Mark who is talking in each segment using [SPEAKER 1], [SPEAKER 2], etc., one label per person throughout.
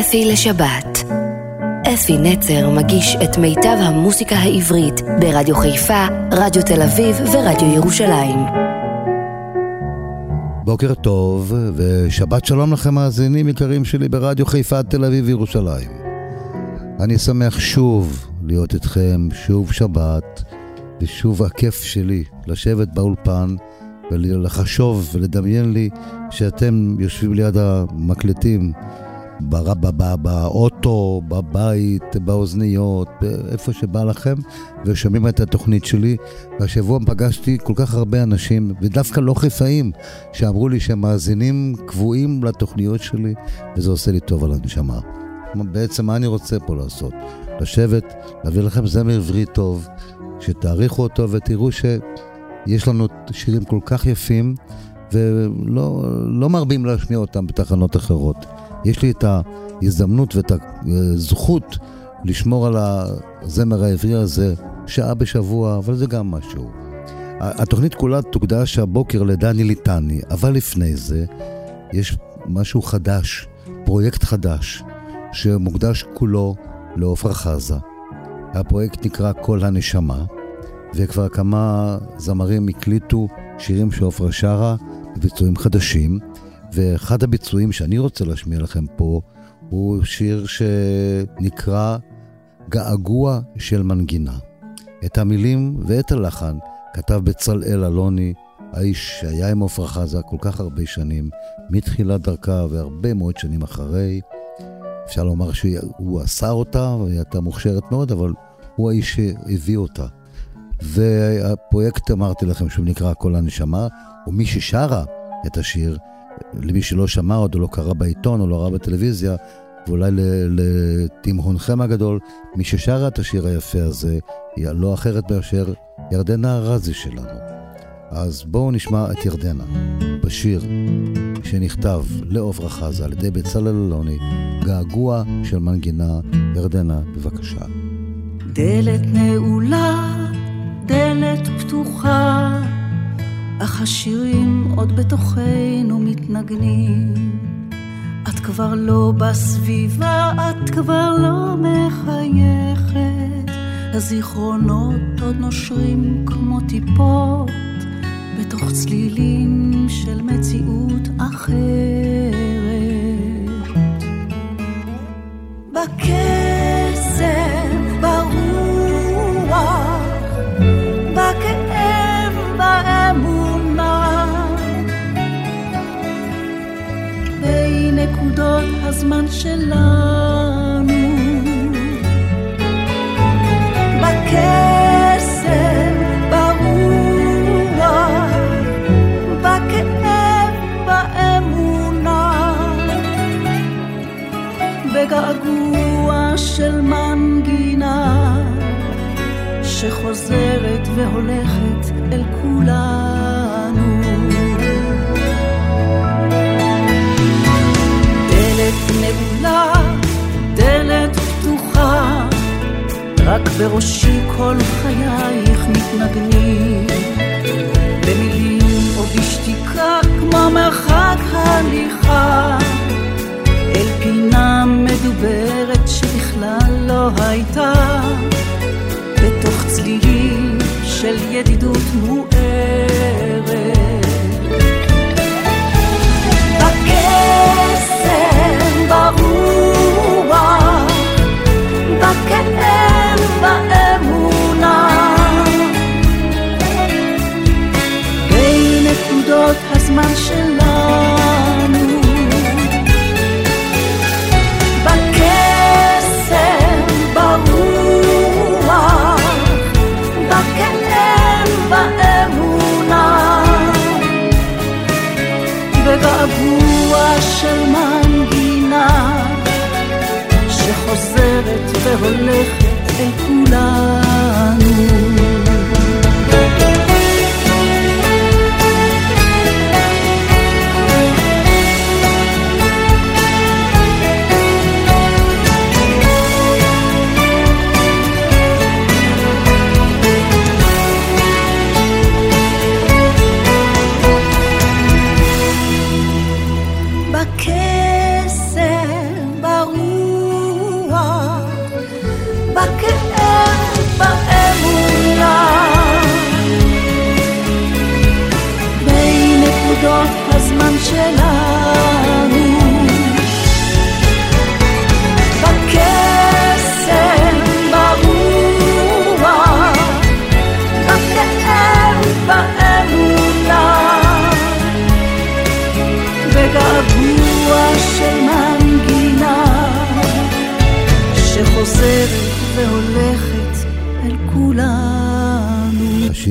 [SPEAKER 1] אפי לשבת. אפי נצר מגיש את מיטב המוסיקה העברית ברדיו חיפה, רדיו תל אביב ורדיו ירושלים.
[SPEAKER 2] בוקר טוב, ושבת שלום לכם מאזינים יקרים שלי ברדיו חיפה, תל אביב וירושלים. אני שמח שוב להיות איתכם, שוב שבת, ושוב הכיף שלי לשבת באולפן ולחשוב ולדמיין לי שאתם יושבים ליד המקלטים באוטו, בבית, באוזניות, איפה שבא לכם, ושומעים את התוכנית שלי. והשבוע פגשתי כל כך הרבה אנשים, ודווקא לא חיפאים, שאמרו לי שהם מאזינים קבועים לתוכניות שלי, וזה עושה לי טוב על הנשמה. בעצם מה אני רוצה פה לעשות? לשבת, להביא לכם זמר עברי טוב, שתעריכו אותו ותראו שיש לנו שירים כל כך יפים, ולא לא מרבים להשמיע אותם בתחנות אחרות. יש לי את ההזדמנות ואת הזכות לשמור על הזמר העברי הזה שעה בשבוע, אבל זה גם משהו. התוכנית כולה תוקדש הבוקר לדני ליטני, אבל לפני זה יש משהו חדש, פרויקט חדש, שמוקדש כולו לעופרה חזה. הפרויקט נקרא "כל הנשמה", וכבר כמה זמרים הקליטו שירים שעופרה שרה בביצועים חדשים. ואחד הביצועים שאני רוצה להשמיע לכם פה הוא שיר שנקרא געגוע של מנגינה. את המילים ואת הלחן כתב בצלאל אלוני, האיש שהיה עם עפרה חזה כל כך הרבה שנים, מתחילת דרכה והרבה מאוד שנים אחרי. אפשר לומר שהוא עשה אותה, והיא הייתה מוכשרת מאוד, אבל הוא האיש שהביא אותה. והפרויקט, אמרתי לכם, שהוא נקרא כל הנשמה, ומי ששרה את השיר למי שלא שמע עוד או לא קרא בעיתון או לא ראה בטלוויזיה, ואולי לתימהונכם הגדול, מי ששרה את השיר היפה הזה, היא לא אחרת מאשר ירדנה ארזי שלנו. אז בואו נשמע את ירדנה בשיר שנכתב לעופרה חזה על ידי בצלאל אלוני, געגוע של מנגינה. ירדנה, בבקשה.
[SPEAKER 3] דלת נעולה, דלת פתוחה אך השירים עוד בתוכנו מתנגנים. את כבר לא בסביבה, את כבר לא מחייכת. הזיכרונות עוד נושרים כמו טיפות, בתוך צלילים של מציאות אחרת. בקסם, ברוח, נקודות הזמן שלנו. בקסם, ברוח, בכאב, באמונה, בגעגוע של מנגינה שחוזרת והולכת אל כולנו. בראשי כל חייך מתנגנים, במילים או בשתיקה כמו מרחק הליכה, אל פינה מדוברת שבכלל לא הייתה, בתוך צלילים של ידידות מוארת.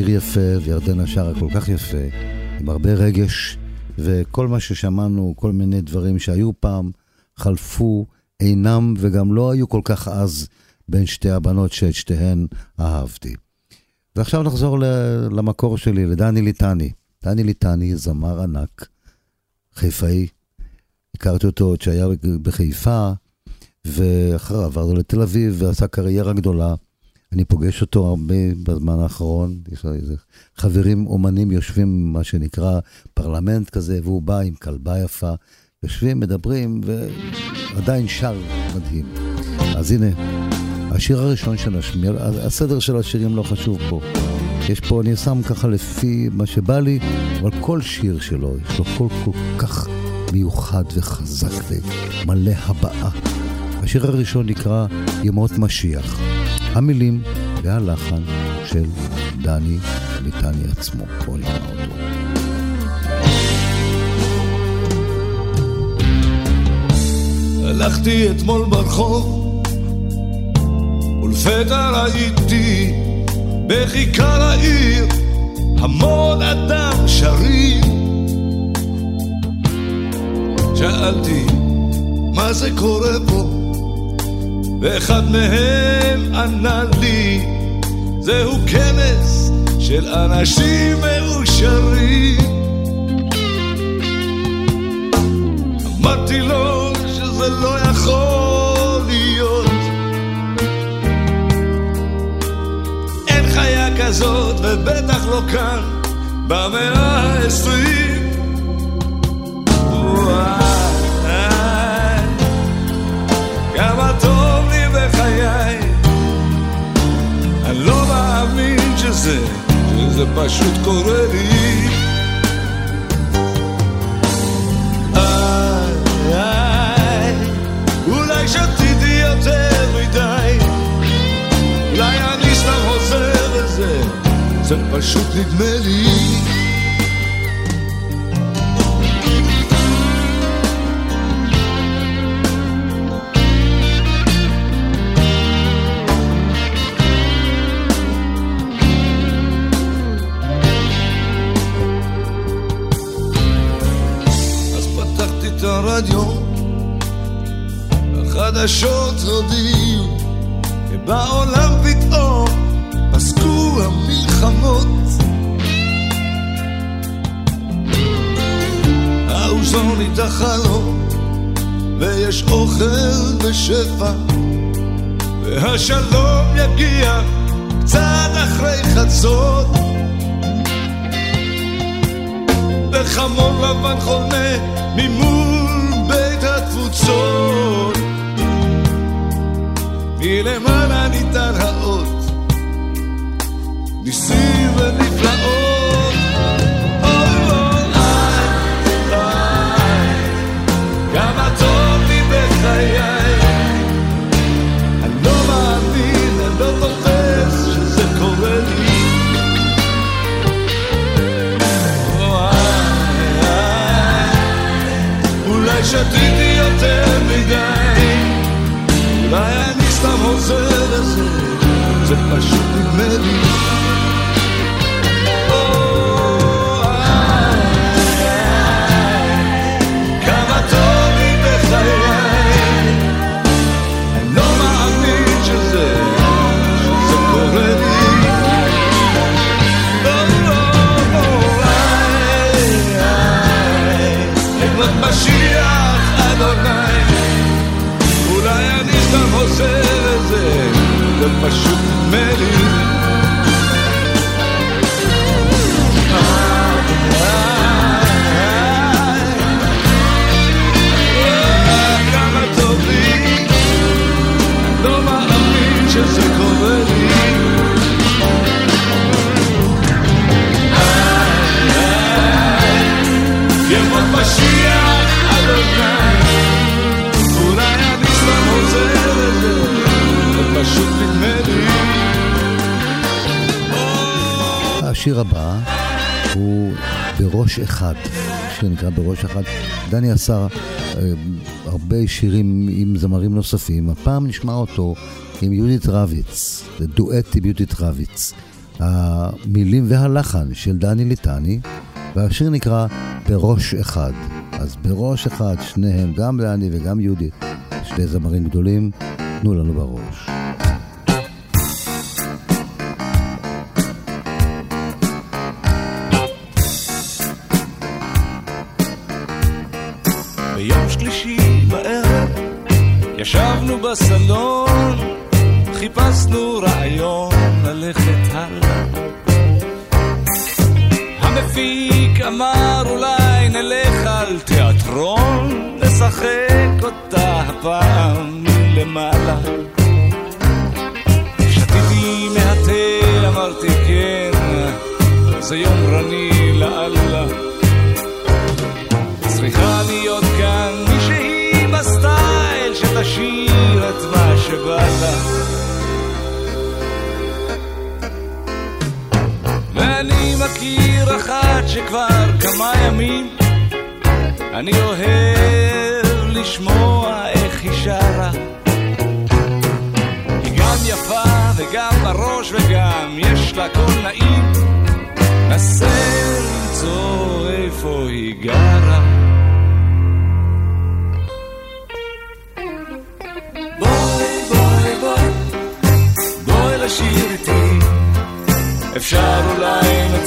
[SPEAKER 2] שיר יפה, וירדנה שרה כל כך יפה, עם הרבה רגש, וכל מה ששמענו, כל מיני דברים שהיו פעם, חלפו, אינם וגם לא היו כל כך אז בין שתי הבנות שאת שתיהן אהבתי. ועכשיו נחזור למקור שלי, לדני ליטני. דני ליטני, זמר ענק, חיפאי. הכרתי אותו עוד שהיה בחיפה, ואחריו עברנו לתל אביב ועשה קריירה גדולה. אני פוגש אותו הרבה בזמן האחרון, יש לו איזה חברים אומנים יושבים, מה שנקרא פרלמנט כזה, והוא בא עם כלבה יפה, יושבים, מדברים, ועדיין שר מדהים. אז הנה, השיר הראשון שנשמיע, הסדר של השירים לא חשוב פה. יש פה, אני שם ככה לפי מה שבא לי, אבל כל שיר שלו, יש לו קול כל כך מיוחד וחזק ומלא הבעה. השיר הראשון נקרא ימות משיח. המילים והלחן של דני ליטני עצמו. בואו נקרא אותו.
[SPEAKER 4] הלכתי אתמול ברחוב ולפתע ראיתי בכיכר העיר המון אדם שרים שאלתי מה זה קורה פה ואחד מהם ענה לי זהו כנס של אנשים מאושרים. אמרתי לו שזה לא יכול להיות. אין חיה כזאת ובטח לא כאן במאה העשרים. כמה טוב לי בחיי אני לא מאמין שזה, שזה פשוט קורה לי. זה פשוט נדמה לי הרדיו, החדשות הודיעו, ובעולם פתאום פסקו המלחמות. האוזון איתה חלום, ויש אוכל בשפע, והשלום יגיע קצת אחרי חצות. וחמור לבן חונה מלמעלה ניתן האות, ניסים ונפלאות. אוי, אוי, חוזר לזה, זה פשוט נדמה לי. פשוט נדמה לי כמה טוב לי לא מאמין שזה קורה לי ימות משיח פשוט נדמה לי.
[SPEAKER 2] השיר הבא הוא בראש אחד, שיר נקרא בראש אחד. דני עשה אה, הרבה שירים עם זמרים נוספים, הפעם נשמע אותו עם יהודית רביץ, זה דואט עם יהודית רביץ. המילים והלחן של דני ליטני, והשיר נקרא בראש אחד. אז בראש אחד שניהם, גם דני וגם יהודית, שני זמרים גדולים, תנו לנו בראש.
[SPEAKER 4] ישבנו בסלון, חיפשנו רעיון ללכת הלאה. המפיק אמר אולי נלך על תיאטרון, נשחק אותה הפעם מלמעלה. שתיתי מהתה, אמרתי כן, זה יומרני לאללה. לשיר את מה שבאת. ואני מכיר אחת שכבר כמה ימים אני אוהב לשמוע איך היא שרה. היא גם יפה וגם בראש וגם יש לה קול נעים. נסה למצוא איפה היא גרה.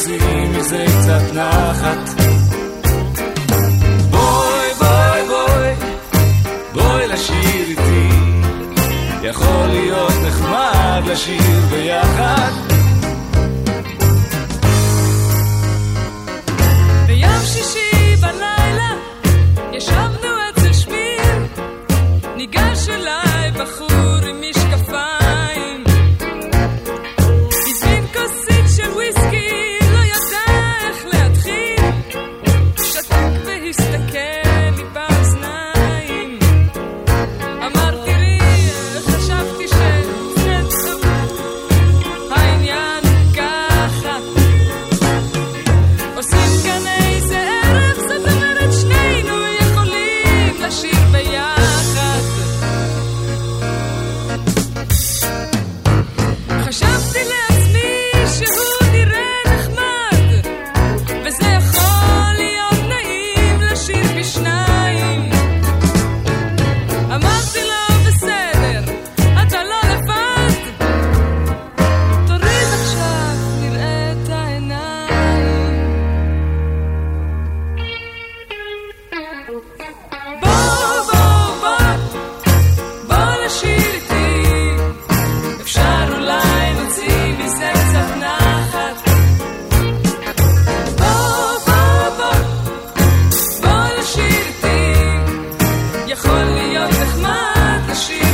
[SPEAKER 4] תוציאי מזה קצת נחת. בואי, בואי, בואי, בואי לשיר איתי. יכול להיות נחמד לשיר ביחד. She.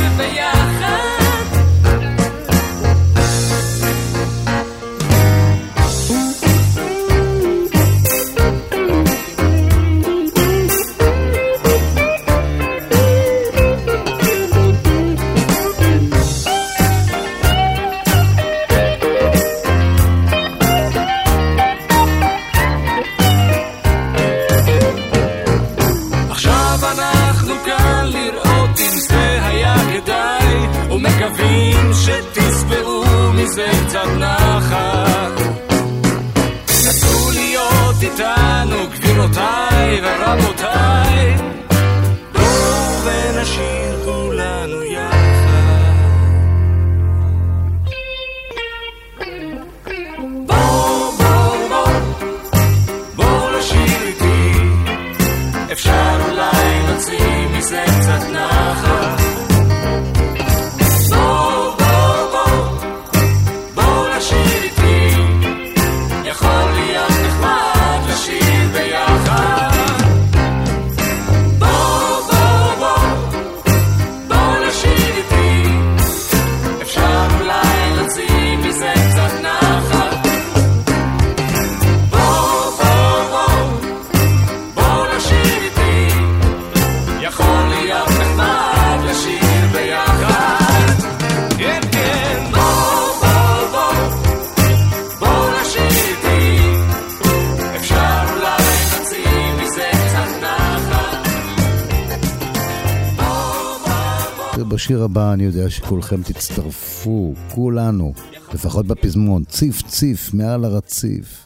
[SPEAKER 2] בשיר הבא אני יודע שכולכם תצטרפו, כולנו, לפחות בפזמון, ציף ציף מעל הרציף.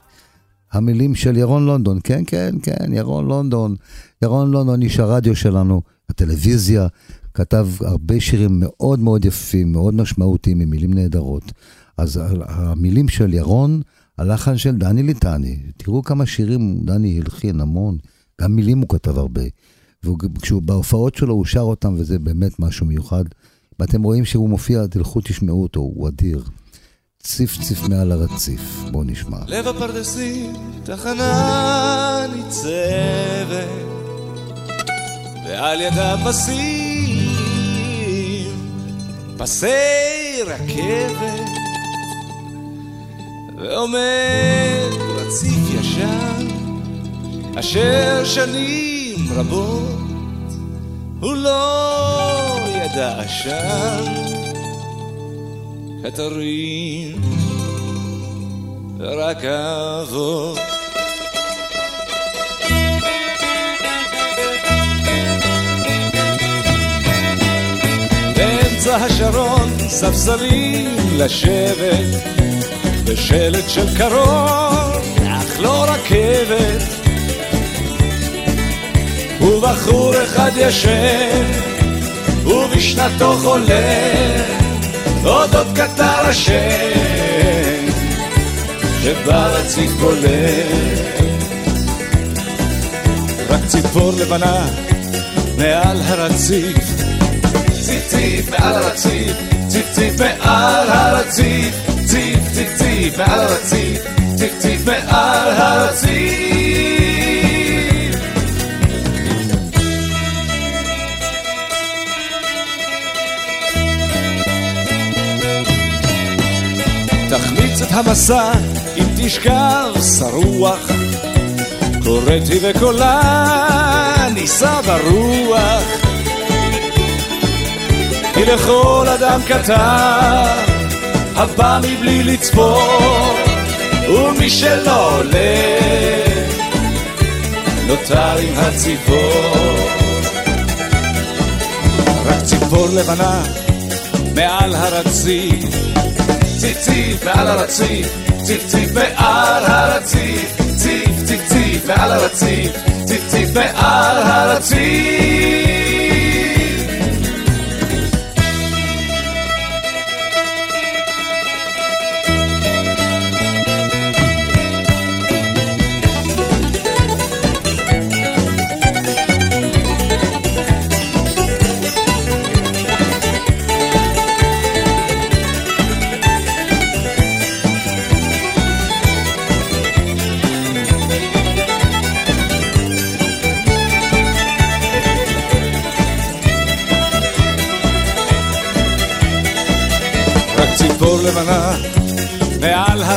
[SPEAKER 2] המילים של ירון לונדון, כן, כן, כן, ירון לונדון. ירון לונדון, איש הרדיו שלנו, הטלוויזיה, כתב הרבה שירים מאוד מאוד יפים, מאוד משמעותיים, עם מילים נהדרות. אז המילים של ירון, הלחן של דני ליטני. תראו כמה שירים דני הלחין, המון. גם מילים הוא כתב הרבה. ובהופעות שלו הוא שר אותם, וזה באמת משהו מיוחד. ואתם רואים שהוא מופיע, תלכו תשמעו אותו, הוא אדיר. ציף ציף מעל הרציף, בואו נשמע.
[SPEAKER 4] לב הפרדסים, תחנה ניצבת, ועל ידה פסים, פסי רכבת, ועומד רציף ישן, אשר שנים רבות הוא לא ידע עשן. קטרים רכבות. באמצע השרון ספסלים לשבת בשלט של קרון, אך לא רכבת ובחור אחד ישן ובשנתו חולה אודות קטר השם שברציף בולט רק ציפור לבנה מעל הרציף. ציף ציף מעל הרציף. ציף ציף מעל הרציף. ציף ציף ציף מעל הרציף. ציף ציף מעל הרציף את המסע אם תשכב שרוח קוראתי וקולה נישא ברוח. כי לכל אדם קטן הבא מבלי לצפות ומי שלא עולה נותר עם הציפור. רק ציפור לבנה מעל הרציף ציף ציף מעל הרציף, ציף ציף מעל הרציף, ציף ציף ציף מעל הרציף, ציף ציף מעל הרציף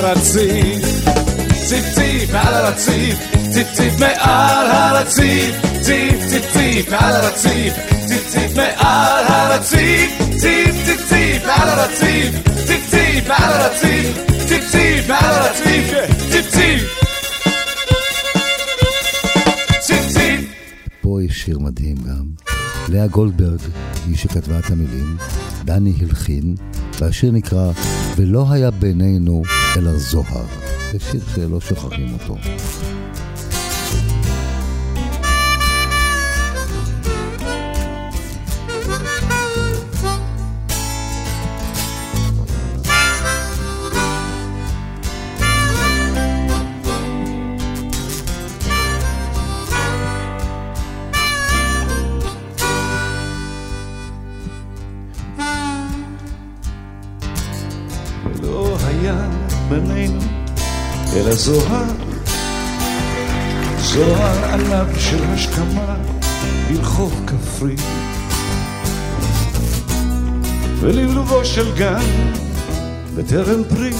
[SPEAKER 4] הרציף. ציף ציף מעל הרציף. ציף ציף מעל הרציף. ציף ציף ציף מעל הרציף. ציף ציף מעל הרציף. ציף ציף ציף מעל הרציף. ציף ציף מעל הרציף. ציף ציף מעל הרציף. ציף ציף
[SPEAKER 2] פה יש שיר מדהים גם. לאה גולדברג היא שכתבה את המילים, דני הלחין, והשיר נקרא "ולא היה בינינו אלא זוהר". זה שיר שלא שוכחים אותו.
[SPEAKER 4] זוהר, זוהר עליו של השכמה ברחוב כפרי. ולבלובו של גן בטרם פרי.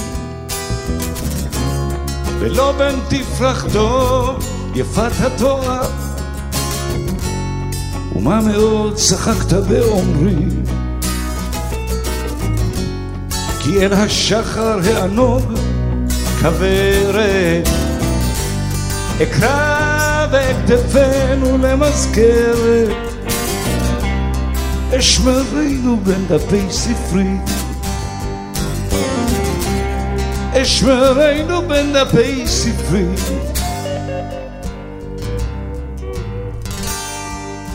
[SPEAKER 4] ולא בין תפרחתו יפת התואר ומה מאוד צחקת באומרי? כי אל השחר הענוג כוורת אקרא בכתפינו למזכרת. אשמרנו בין דפי ספרי. אשמרנו בין דפי ספרי.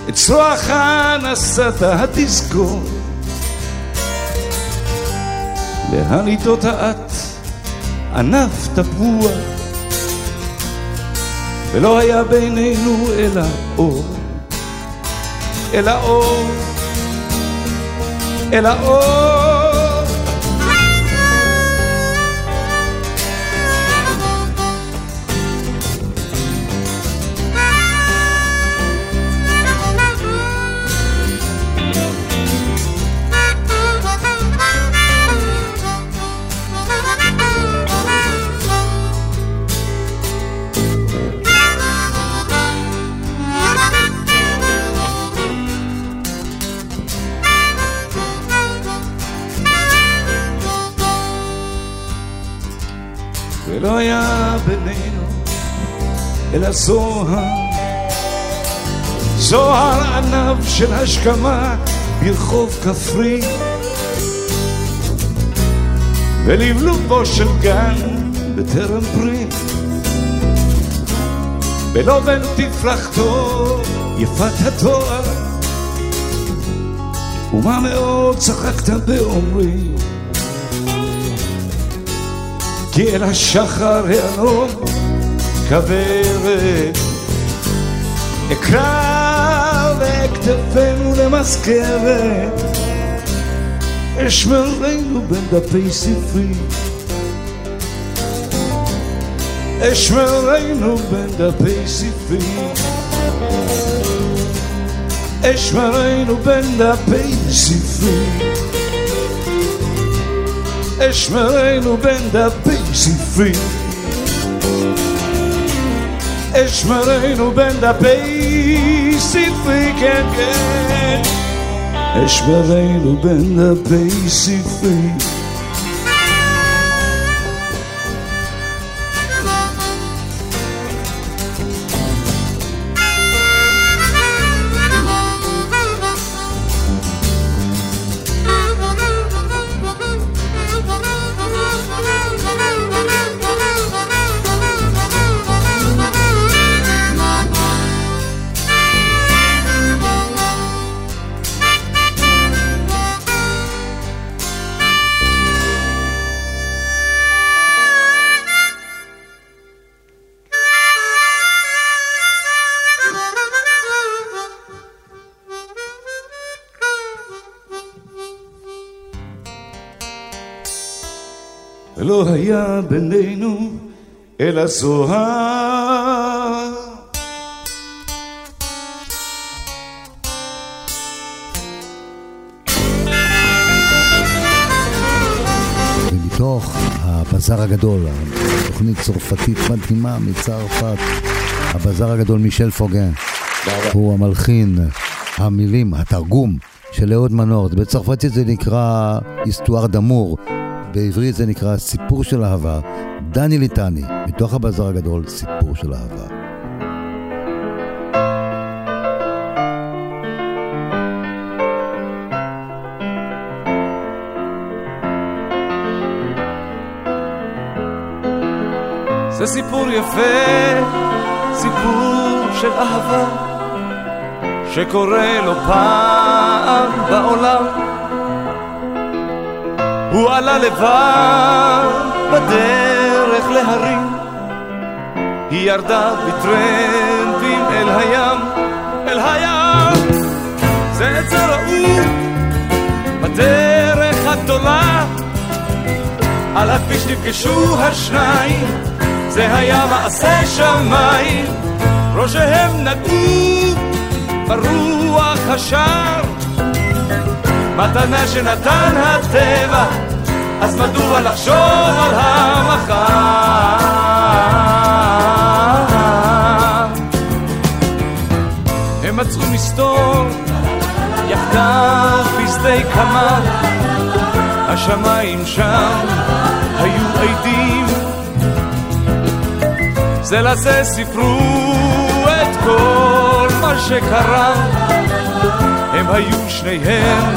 [SPEAKER 4] את צרחה נשאת התזכור. להניטות האט ענף תפוח ולא היה בינינו אלא אור אלא אור אלא אור ולא היה בינינו אלא זוהר, זוהר ענב של השכמה ברחוב כפרי, ולבלובו של גן בטרם פרי, בלובן תפרחתו יפת התואר, ומה מאוד צחקת באומרי כי אל השחר העלום כוורת. אקרא וכתפינו למזכרת אשמרנו בין דפי ספרי. אשמרנו בין דפי ספרי. אשמרנו בין דפי ספרי אשמרנו בין דפי ספרי אשמרנו בין דפי ספרי כן כן בינינו אלא זוהר.
[SPEAKER 2] ומתוך הבזאר הגדול, תוכנית צרפתית מדהימה מצרפת, הבזאר הגדול מישל פוגן. הוא המלחין, המילים, התרגום של אהוד מנור. בצרפתית זה נקרא היסטואר דמור, בעברית זה נקרא סיפור של אהבה. דני ליטני, מתוך הבזאר הגדול, סיפור של אהבה.
[SPEAKER 4] זה סיפור יפה, סיפור של אהבה, שקורה לו פעם בעולם. הוא עלה לבד בדרך להרים, היא ירדה בטרמפים אל הים, אל הים. זה עצה רעום בדרך הגדולה, על הכביש נפגשו השניים. זה היה מעשה שמיים, ראשיהם נגעו ברוח השער. מתנה שנתן הטבע, אז מדוע לחשוב על המחר? הם מצאו מסתור יחדיו בשדה קמה, השמיים שם היו עדים. זה לזה סיפרו את כל מה שקרה היו שניהם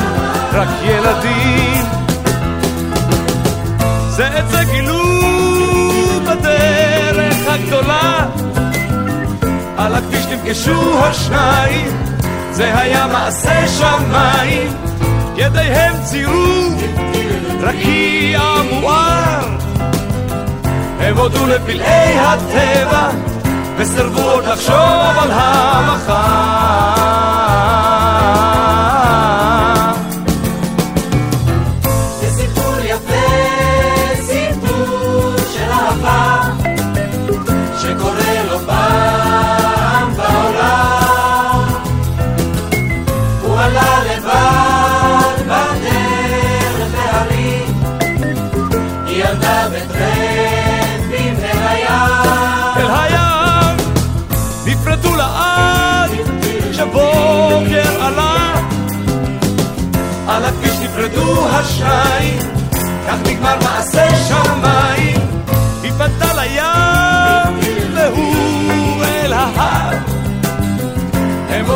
[SPEAKER 4] רק ילדים. זה את זה גילו בדרך הגדולה. על הכביש נפגשו השניים זה היה מעשה שמיים. ידיהם ציירו רקיע מואר הם הודו לפלאי הטבע וסירבו עוד לחשוב על המחר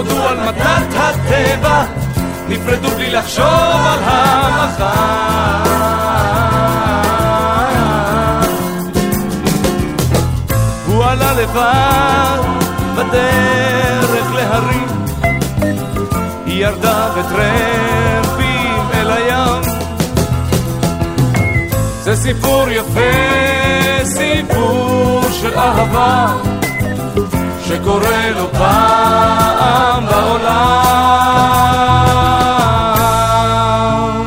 [SPEAKER 4] הודו על מתת הטבע, נפרדו בלי לחשוב על המחר. הוא עלה לבד בדרך להרים, היא ירדה בטרמפ אל הים. זה סיפור יפה, סיפור של אהבה, שקורה לו פעם בעולם.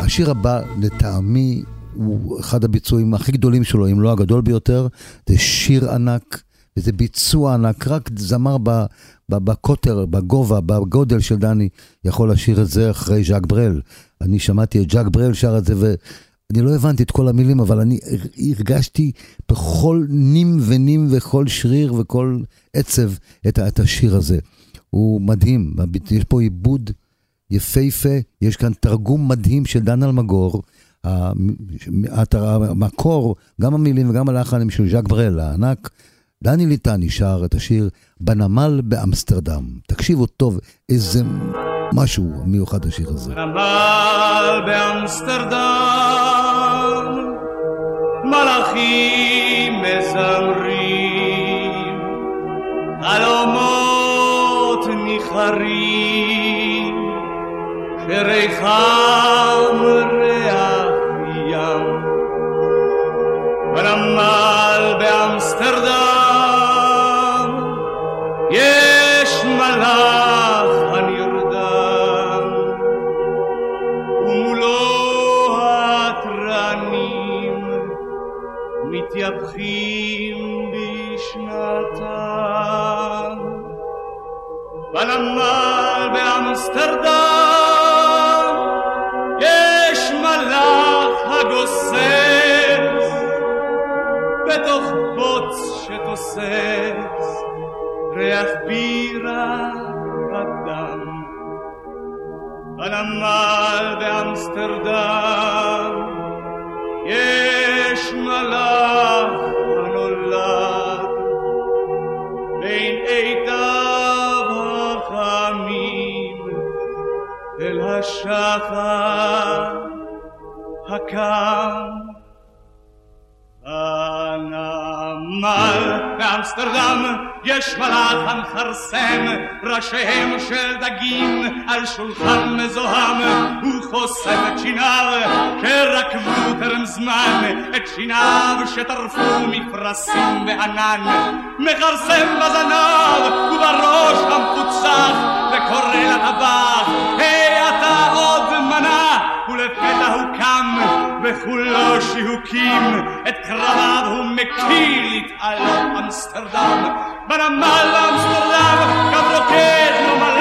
[SPEAKER 2] השיר הבא, לטעמי, הוא אחד הביצועים הכי גדולים שלו, אם לא הגדול ביותר. זה שיר ענק, וזה ביצוע ענק. רק זמר ב, בקוטר, בגובה, בגודל של דני, יכול לשיר את זה אחרי ז'אק ברל. אני שמעתי את ז'אק ברל שר את זה, ואני לא הבנתי את כל המילים, אבל אני הרגשתי בכל נים ונים וכל שריר וכל עצב את, את השיר הזה. הוא מדהים, יש פה עיבוד יפהפה, יש כאן תרגום מדהים של דן אלמגור. המקור, גם המילים וגם הלחן הם של ז'אק ברל הענק. דני ליטני שר את השיר בנמל באמסטרדם. תקשיבו טוב, איזה משהו מיוחד השיר הזה.
[SPEAKER 4] בנמל באמסטרדם, מלאכים מזמרים, חלומות ניחרים, שריחם ריח ים. בנמל שתוסס ריח בירה בדם. בנמל באמסטרדם יש מלאך הנולד בין עידיו החמים אל השחר הקם. בנמל באמסטרדם יש מלאך המכרסם ראשיהם של דגים על שולחן מזוהם הוא חוסם את שיניו שרקבו טרם זמן את שיניו שטרפו מפרשים וענן מכרסם בזנב ובראש המפוצח וקורא לטבח וכולו שיהוקים את קרביו הוא מקיא להתעלות אמסטרדם. בנמל באמסטרדם קו רוקד לו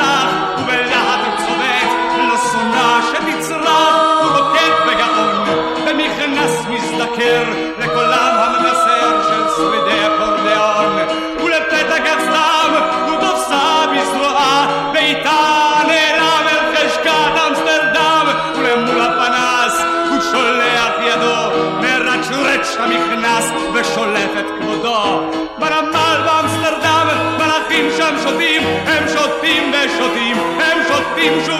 [SPEAKER 4] המכנס ושולף את כבודו. בנמל באמסטרדם מלאכים שם שותים הם שותים ושותים הם שותים שוב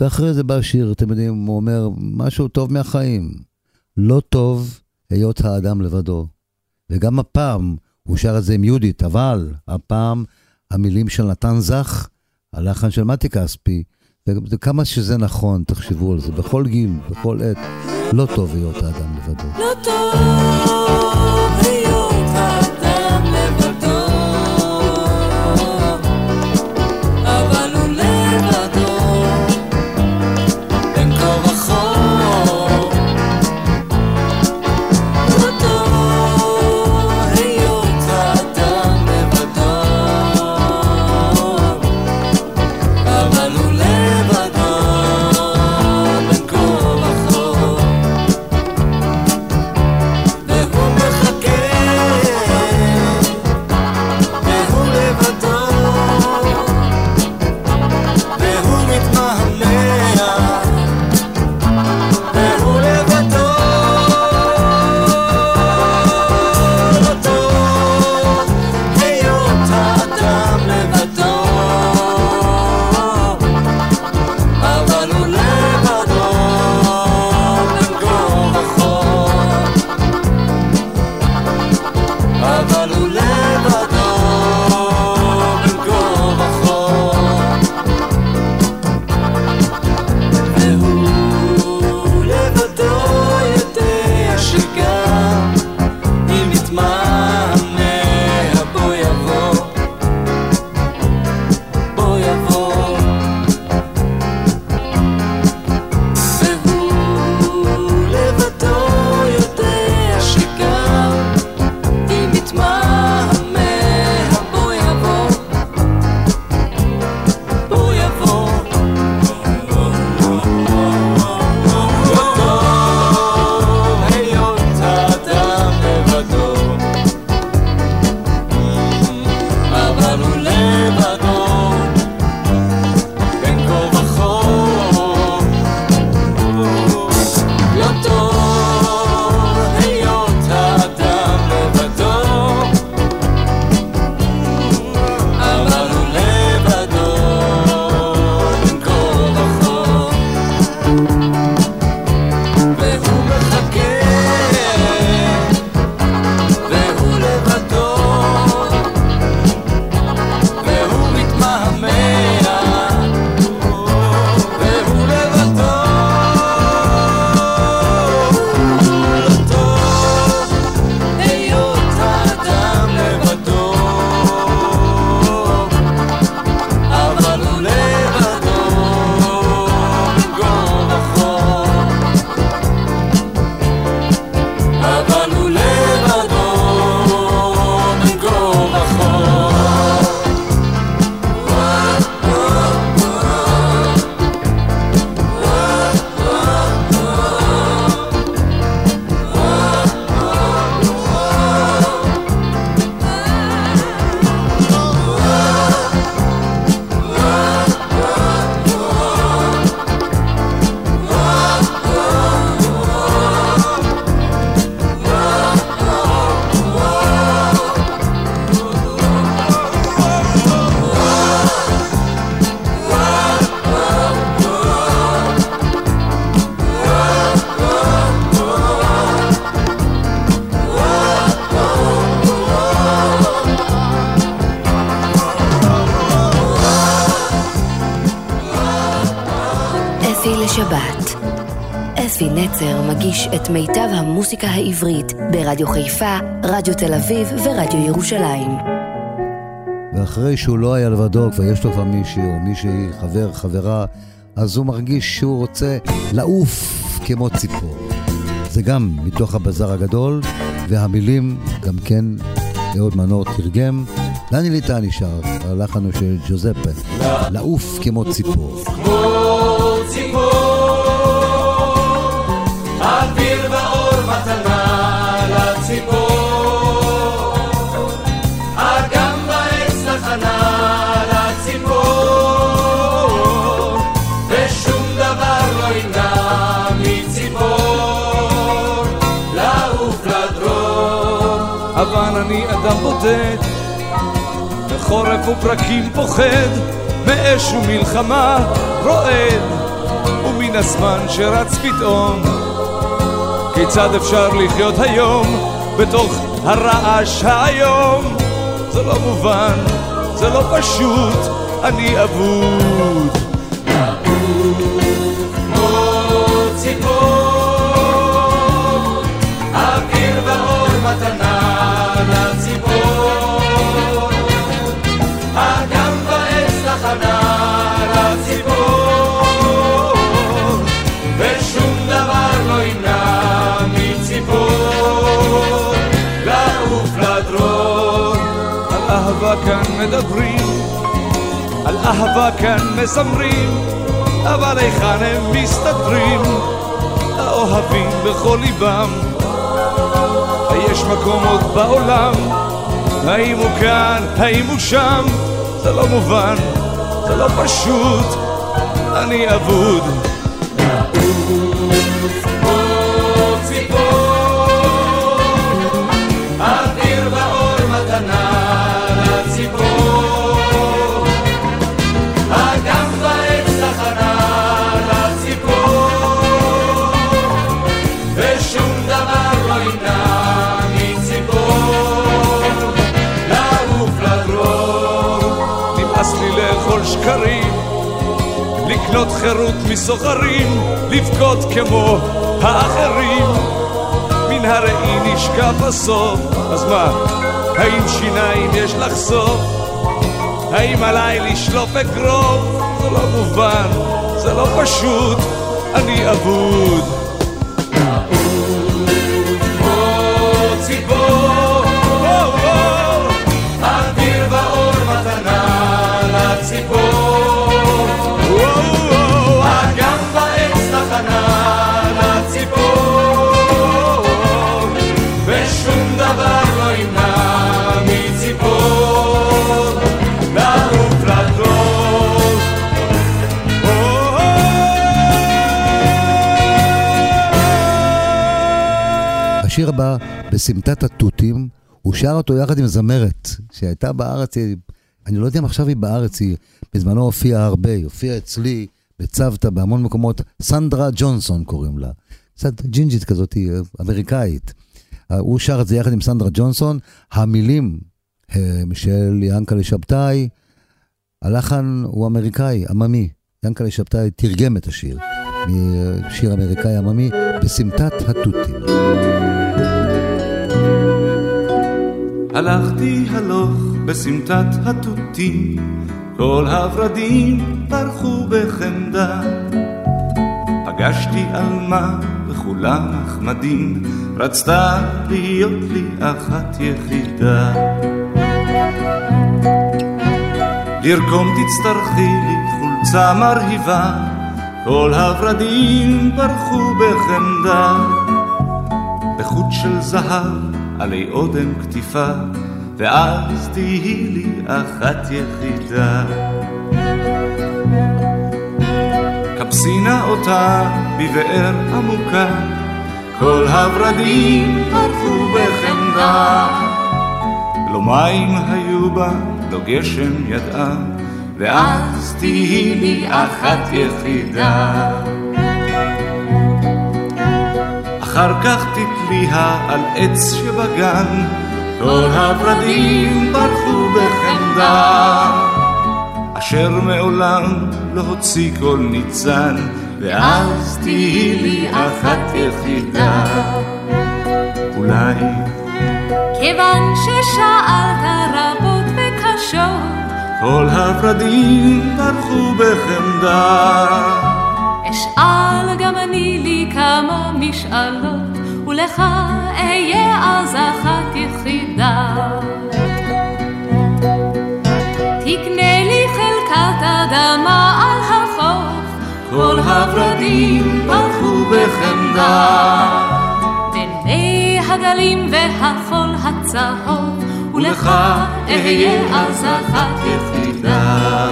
[SPEAKER 2] ואחרי זה בא שיר, אתם יודעים, הוא אומר משהו טוב מהחיים. לא טוב היות האדם לבדו. וגם הפעם הוא שר את זה עם יהודית, אבל הפעם המילים של נתן זך, הלחן של מתי כספי, וכמה שזה נכון, תחשבו על זה, בכל גיל, בכל עת, לא טוב היות האדם לבדו.
[SPEAKER 4] לא טוב
[SPEAKER 1] מיטב המוסיקה העברית ברדיו חיפה, רדיו תל אביב ורדיו ירושלים.
[SPEAKER 2] ואחרי שהוא לא היה לבדו, כבר יש לו כבר מישהי או מישהי, חבר, חברה, אז הוא מרגיש שהוא רוצה לעוף כמו ציפור. זה גם מתוך הבזאר הגדול, והמילים גם כן אהוד מנור תרגם. דני ליטני שר, הלחן הוא של ג'וזפה, לעוף כמו ציפור.
[SPEAKER 5] ואור מתנה לציפור, אגם בעץ לחנה לציפור, ושום דבר לא ימנע מציפור לעוף לדרום. אבל אני אדם בודד, בחורף ופרקים פוחד, מאש ומלחמה רועד,
[SPEAKER 4] מן הזמן שרץ פתאום. כיצד אפשר לחיות היום בתוך הרעש האיום? זה לא מובן, זה לא פשוט, אני אבוד. אהבה מדברים, על אהבה כאן מזמרים, אבל היכן הם מסתתרים, האוהבים בכל ליבם. היש מקום עוד בעולם, האם הוא כאן, האם הוא שם, זה לא מובן, זה לא פשוט, אני אבוד. לקנות חירות מסוחרים, לבכות כמו האחרים. מן הראי נשקע בסוף, אז מה, האם שיניים יש לחשוף? האם עליי לשלוף אגרוף? זה לא מובן, זה לא פשוט, אני אבוד.
[SPEAKER 2] הבא, בסמטת התותים, הוא שר אותו יחד עם זמרת, שהייתה בארץ, אני לא יודע אם עכשיו היא בארץ, היא בזמנו הופיעה הרבה, היא הופיעה אצלי בצוותא, בהמון מקומות, סנדרה ג'ונסון קוראים לה. קצת ג'ינג'ית כזאת, אמריקאית. הוא שר את זה יחד עם סנדרה ג'ונסון, המילים הם של ינקלה שבתאי, הלחן הוא אמריקאי, עממי. ינקלה שבתאי תרגם את השיר, משיר אמריקאי עממי, בסמטת התותים.
[SPEAKER 6] הלכתי הלוך בסמטת התותים, כל הורדים פרחו בחמדה. פגשתי עלמה וכולה נחמדים, רצתה להיות לי אחת יחידה. לרקום תצטרכי לי חולצה מרהיבה, כל הורדים פרחו בחמדה. בחוט של זהב עלי אודם כתיפה, ואז תהי לי אחת יחידה. כבסי נא אותה בבאר עמוקה, כל הורדים פרחו בחמדה. לא מים היו בה, לא גשם ידעה, ואז תהי לי אחת יחידה. אחר כך תתליה על עץ שבגן, כל הורדים ברחו בחמדה, אשר מעולם לא הוציא כל ניצן, ואז תהי לי אחת יחידה. אולי
[SPEAKER 7] כיוון ששאלת רבות וקשות,
[SPEAKER 6] כל הורדים ברחו בחמדה.
[SPEAKER 7] אשאל גם אני לי כמה משאלות, ולך אהיה אז אחת יחידה. תקנה לי חלקת אדמה על החוף,
[SPEAKER 6] כל הורדים ברחו בחמדה.
[SPEAKER 7] בין מי הגלים והחול הצהוב,
[SPEAKER 6] ולך אהיה אז אחת יחידה.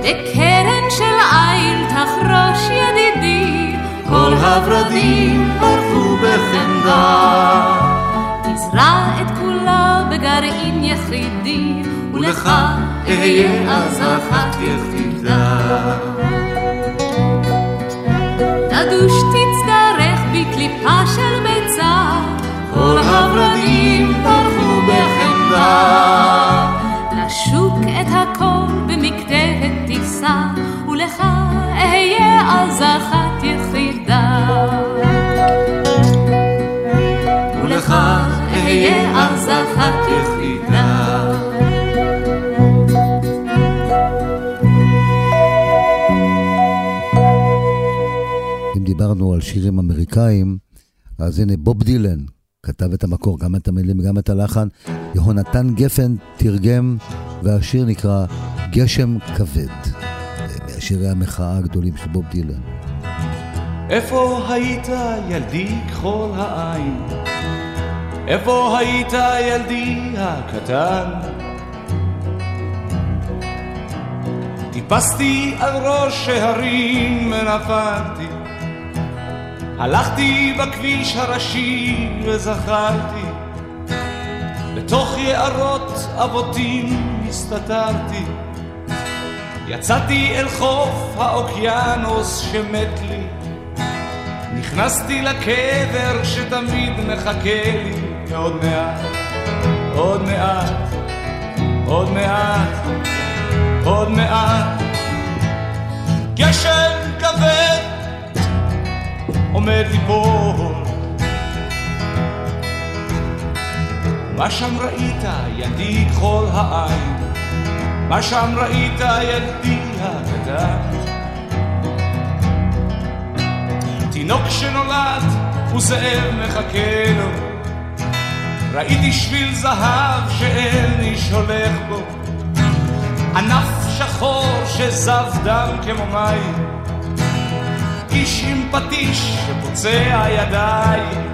[SPEAKER 7] בקרן של איל תחרוש ידידי,
[SPEAKER 6] כל הורדים ברחו בחמדה.
[SPEAKER 7] תזרע את כולה בגרעין יחידי,
[SPEAKER 6] ולך אהיה אז אחת יחידה.
[SPEAKER 7] לדוש תצטרך בקליפה של ביצה.
[SPEAKER 6] כל הורדים פרחו בחמדה.
[SPEAKER 7] לשוק את הכל במקטרת תישא, ולך אהיה אז אחת יחידה.
[SPEAKER 6] אהיה אז אחת יחידה.
[SPEAKER 2] אם דיברנו על שירים אמריקאים, אז הנה בוב דילן כתב את המקור, גם את המילים וגם את הלחן. יהונתן גפן תרגם, והשיר נקרא גשם כבד. זה מהשירי המחאה הגדולים של בוב דילן.
[SPEAKER 4] איפה היית ילדי כחול העין? איפה היית ילדי הקטן? טיפסתי על ראש ההרים ונפלתי. הלכתי בכביש הראשי וזכרתי בתוך יערות אבותים הסתתרתי. יצאתי אל חוף האוקיינוס שמת לי. נכנסתי לקבר שתמיד מחכה לי עוד מעט, עוד מעט, עוד מעט, עוד מעט. גשם כבד עומד ליפול. מה שם ראית? ילדי כחול העין? מה שם ראית? ילדי הקטן? תינוק שנולד וזאב מחכה לו ראיתי שביל זהב שאין איש הולך בו. ענף שחור שזב דם כמו מים. איש עם פטיש שפוצע ידיים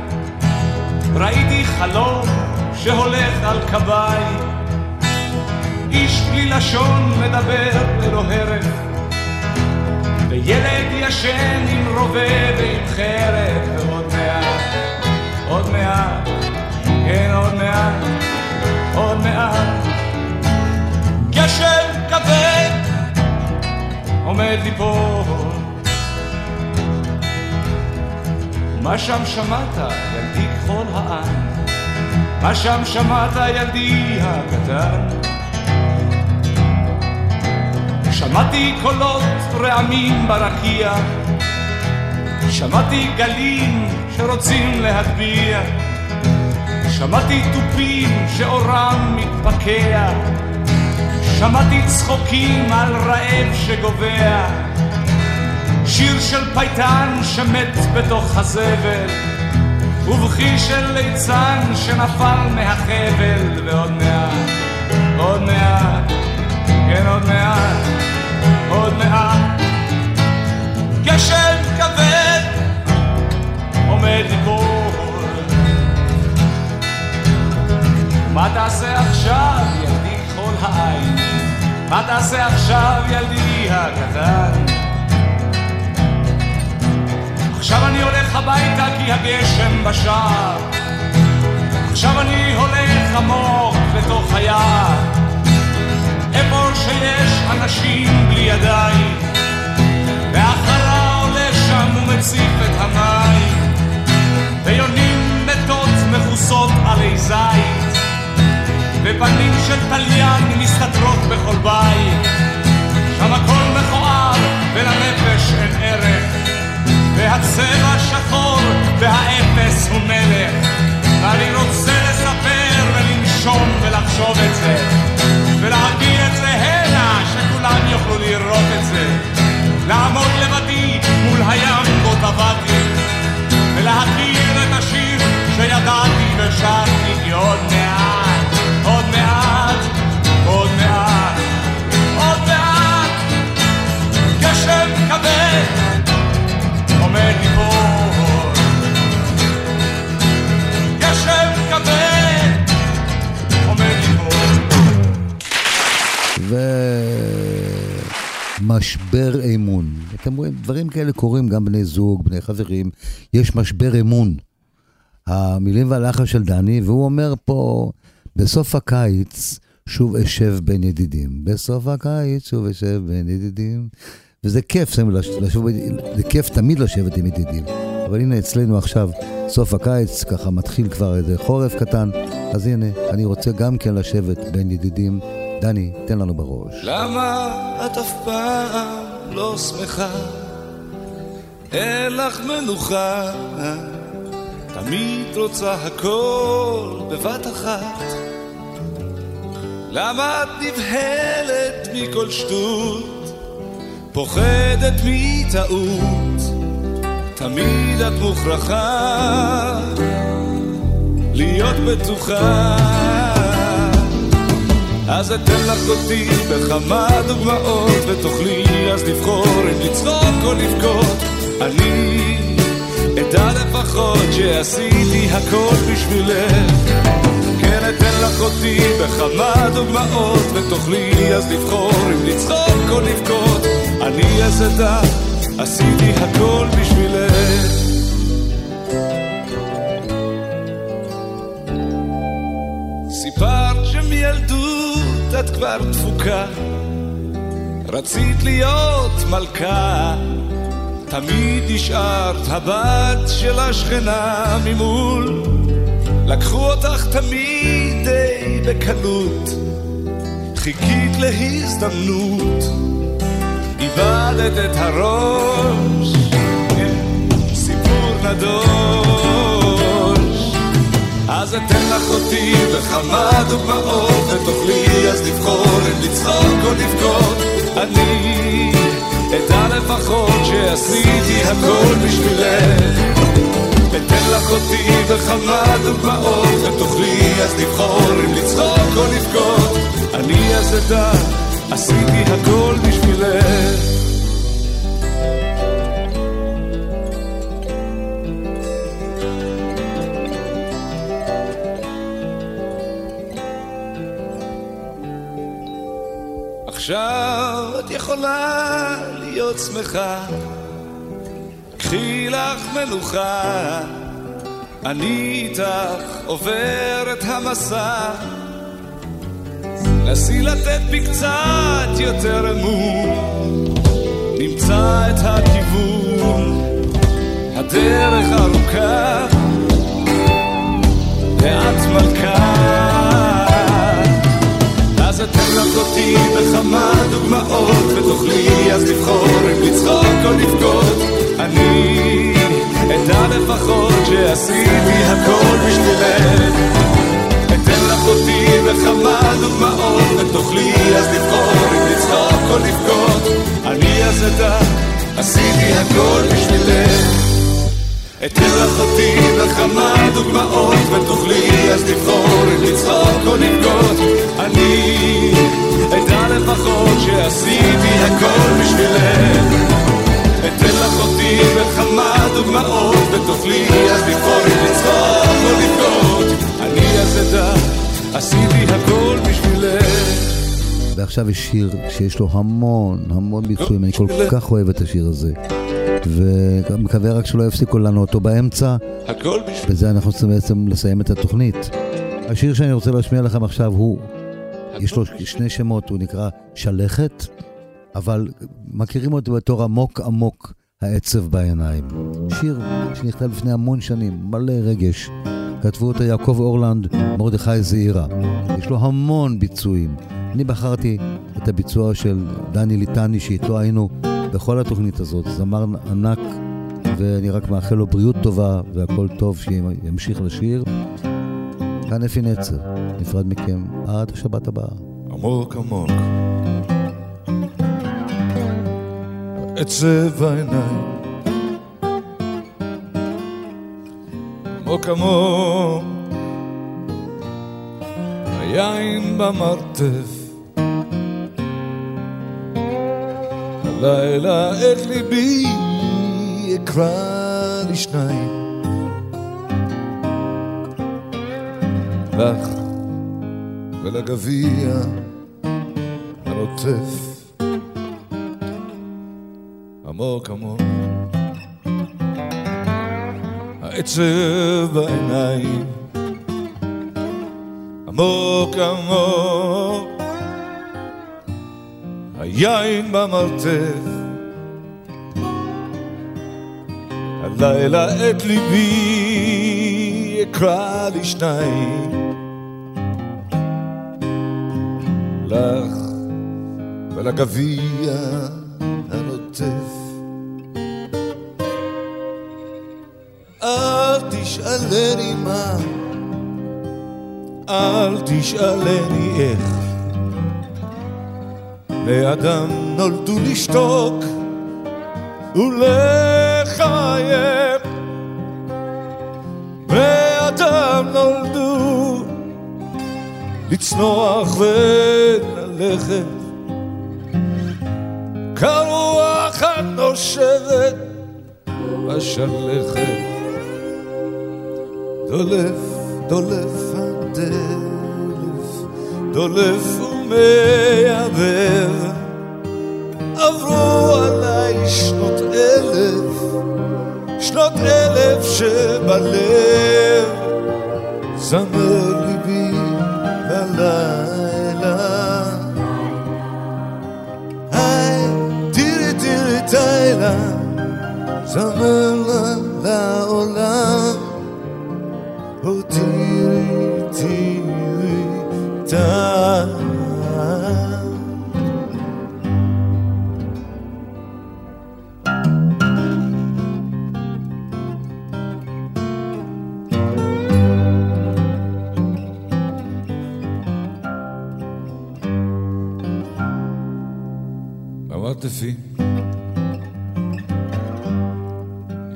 [SPEAKER 4] ראיתי חלום שהולך על קביים איש בלי לשון מדבר ללא הרף. וילד ישן עם רובה ועם חרב. ועוד מעט, עוד מעט, כן עוד מעט, עוד מעט גשם כבד עומד ליפול מה שם שמעת ילדי כחול העין? מה שם שמעת ילדי הקטן? שמעתי קולות רעמים ברקיע, שמעתי גלים שרוצים להטביע, שמעתי תופים שאורם מתפקע, שמעתי צחוקים על רעב שגובע, שיר של פייטן שמת בתוך הזבל, ובכי של ליצן שנפל מהחבל, ועוד מעט, עוד מעט, כן עוד מעט. עוד מעט. גשם כבד עומד ליפול מה תעשה עכשיו ילדי כחול העין? מה תעשה עכשיו ילדי הקטן? עכשיו אני הולך הביתה כי הגשם בשער עכשיו אני הולך עמוק לתוך היער איפה שיש אנשים בלי ידיים והחרה עולה שם ומציף את המים של תליין מסתתרות בכל בית. שם הכל מכוער ולנפש אין ערך. והצבע שחור והאפס הוא מלך. ואני רוצה לספר ולנשום ולחשוב את זה. ולהביא את זה הנה, שכולם יוכלו לראות את זה. לעמוד לבדי מול הים בו טבעתי, ולהכיר את השיר שידעתי ושרתי עוד מעט,
[SPEAKER 2] ומשבר אמון. אתם רואים, דברים כאלה קורים גם בני זוג, בני חברים, יש משבר אמון. המילים והלחן של דני, והוא אומר פה, בסוף הקיץ שוב אשב בין ידידים. בסוף הקיץ שוב אשב בין ידידים. וזה כיף, לשבת, זה כיף תמיד לשבת עם ידידים. אבל הנה אצלנו עכשיו סוף הקיץ, ככה מתחיל כבר איזה חורף קטן, אז הנה, אני רוצה גם כן לשבת בין ידידים. דני, תן לנו בראש.
[SPEAKER 4] למה את אף פעם לא שמחה? אין לך מנוחה, תמיד רוצה הכל בבת אחת. למה את נבהלת מכל שטות, פוחדת מטעות? תמיד את מוכרחה להיות בטוחה. אז אתן לך אותי בכמה דוגמאות ותוכלי אז לבחור אם לצחוק או לבכות. אני אדע לפחות שעשיתי הכל בשבילך. לך אותי בכמה דוגמאות ותוכלי אז לבחור אם לצחוק או לבכות. אני אז אדע עשיתי הכל בשבילך. סיפרת שמילדות את כבר דפוקה, רצית להיות מלכה, תמיד נשארת הבת של השכנה ממול, לקחו אותך תמיד די בקלות, חיכית להזדמנות. איבדת את הראש, סיפור נדוש. אז אתן לך אותי בכמה דוגמאות, ותוכלי אז לבחור אם לצחוק או לבכות. אני אדע לפחות שעשיתי הכל בשבילך. אתן לך אותי בכמה דוגמאות, ותוכלי אז לבחור אם לצחוק או לבכות. אני אז אדע עשיתי הכל בשבילך. עכשיו את יכולה להיות שמחה, קחי לך מנוחה, אני איתך עובר את המסע. נסי לתת בי קצת יותר אמון, נמצא את הכיוון, הדרך ארוכה, ואת מלכה. אז אתן לך אותי בכמה דוגמאות, ותוכלי אז לבחור אם לצחוק או לבכות. אני אדע לפחות שעשיתי הכל בשבילך. אותי בכמה דוגמאות ותוכלי אז לבחור אם לצחוק או לבכות. אני אז אדע, עשיתי הכל בשבילך. אתן לך אותי בכמה דוגמאות ותוכלי אז לבחור אם לצחוק או לבכות. אני אדע לפחות שעשיתי הכל בשבילך אתן לך אותי בכמה דוגמאות ותוכלי אז לבחור אם לצחוק או לבכות אני אז אדע עשיתי הכל בשבילך.
[SPEAKER 2] ועכשיו יש שיר שיש לו המון המון ביצועים, אני כל כך אוהב את השיר הזה. ומקווה רק שלא יפסיקו לנו אותו באמצע. בזה אנחנו צריכים בעצם לסיים את התוכנית. השיר שאני רוצה להשמיע לכם עכשיו הוא, יש לו שני שמות, הוא נקרא שלכת, אבל מכירים אותו בתור עמוק עמוק העצב בעיניים. שיר שנכתב לפני המון שנים, מלא רגש. כתבו אותה יעקב אורלנד, מרדכי זעירה. יש לו המון ביצועים. אני בחרתי את הביצוע של דני ליטני, שאיתו היינו בכל התוכנית הזאת, זמר ענק, ואני רק מאחל לו בריאות טובה והכל טוב, שימשיך לשיר. כאן אפי נצר, נפרד מכם עד השבת הבאה.
[SPEAKER 4] עמוק עמוק עצב העיניים. עמוק עמוק היין במרתף. הלילה את ליבי אקרא לשניים. לך ולגביע הנוטף עמוק עמוק. העצב בעיניים, עמוק עמוק. היין במרתף, הלילה את ליבי אקרא לשניים. לך ולגביע תשאלני מה, אל תשאלני איך. לאדם נולדו לשתוק ולחייך. ואדם נולדו לצנוח וללכת. כרוח הנושבת בשלכת דולף, דולף הדלף, דולף ומייבב עברו עליי שנות אלף, שנות אלף שבלב, זמר ליבי ללילה. היי, תראי תראי תילה, זמר לה לעולם. או תראי תראי תילה. המרתפים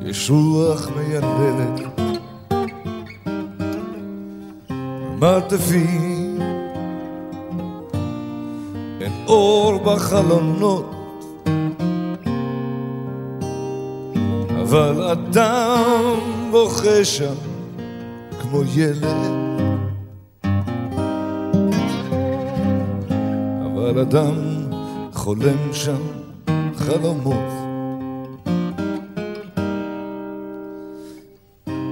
[SPEAKER 4] יש רוח מייללת מרתפים אין אור בחלונות. אבל אדם בוכה שם כמו ילד. אבל אדם חולם שם חלומות.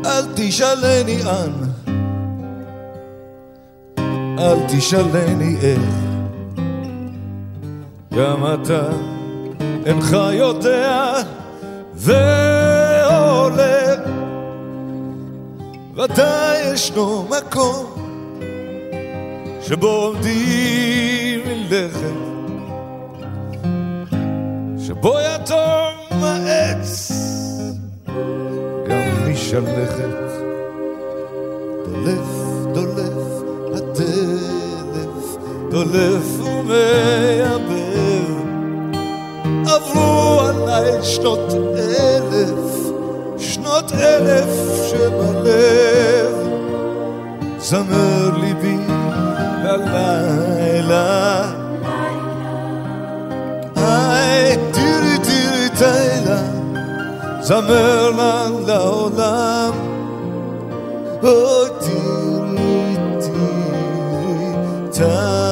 [SPEAKER 4] אל תשאלני אן אל תשאלני איך. גם אתה אינך יודע והולך ודאי ישנו מקום שבו עומדים מלכת שבו יתום העץ גם משלכת דולף הטלף דולף ומייבב עברו עליי שנות אלף שנות אלף שבלב זמר ליבי ללילה היי תראי תראי תהילה זמר לה לעולם אוי תראי תראי תהילה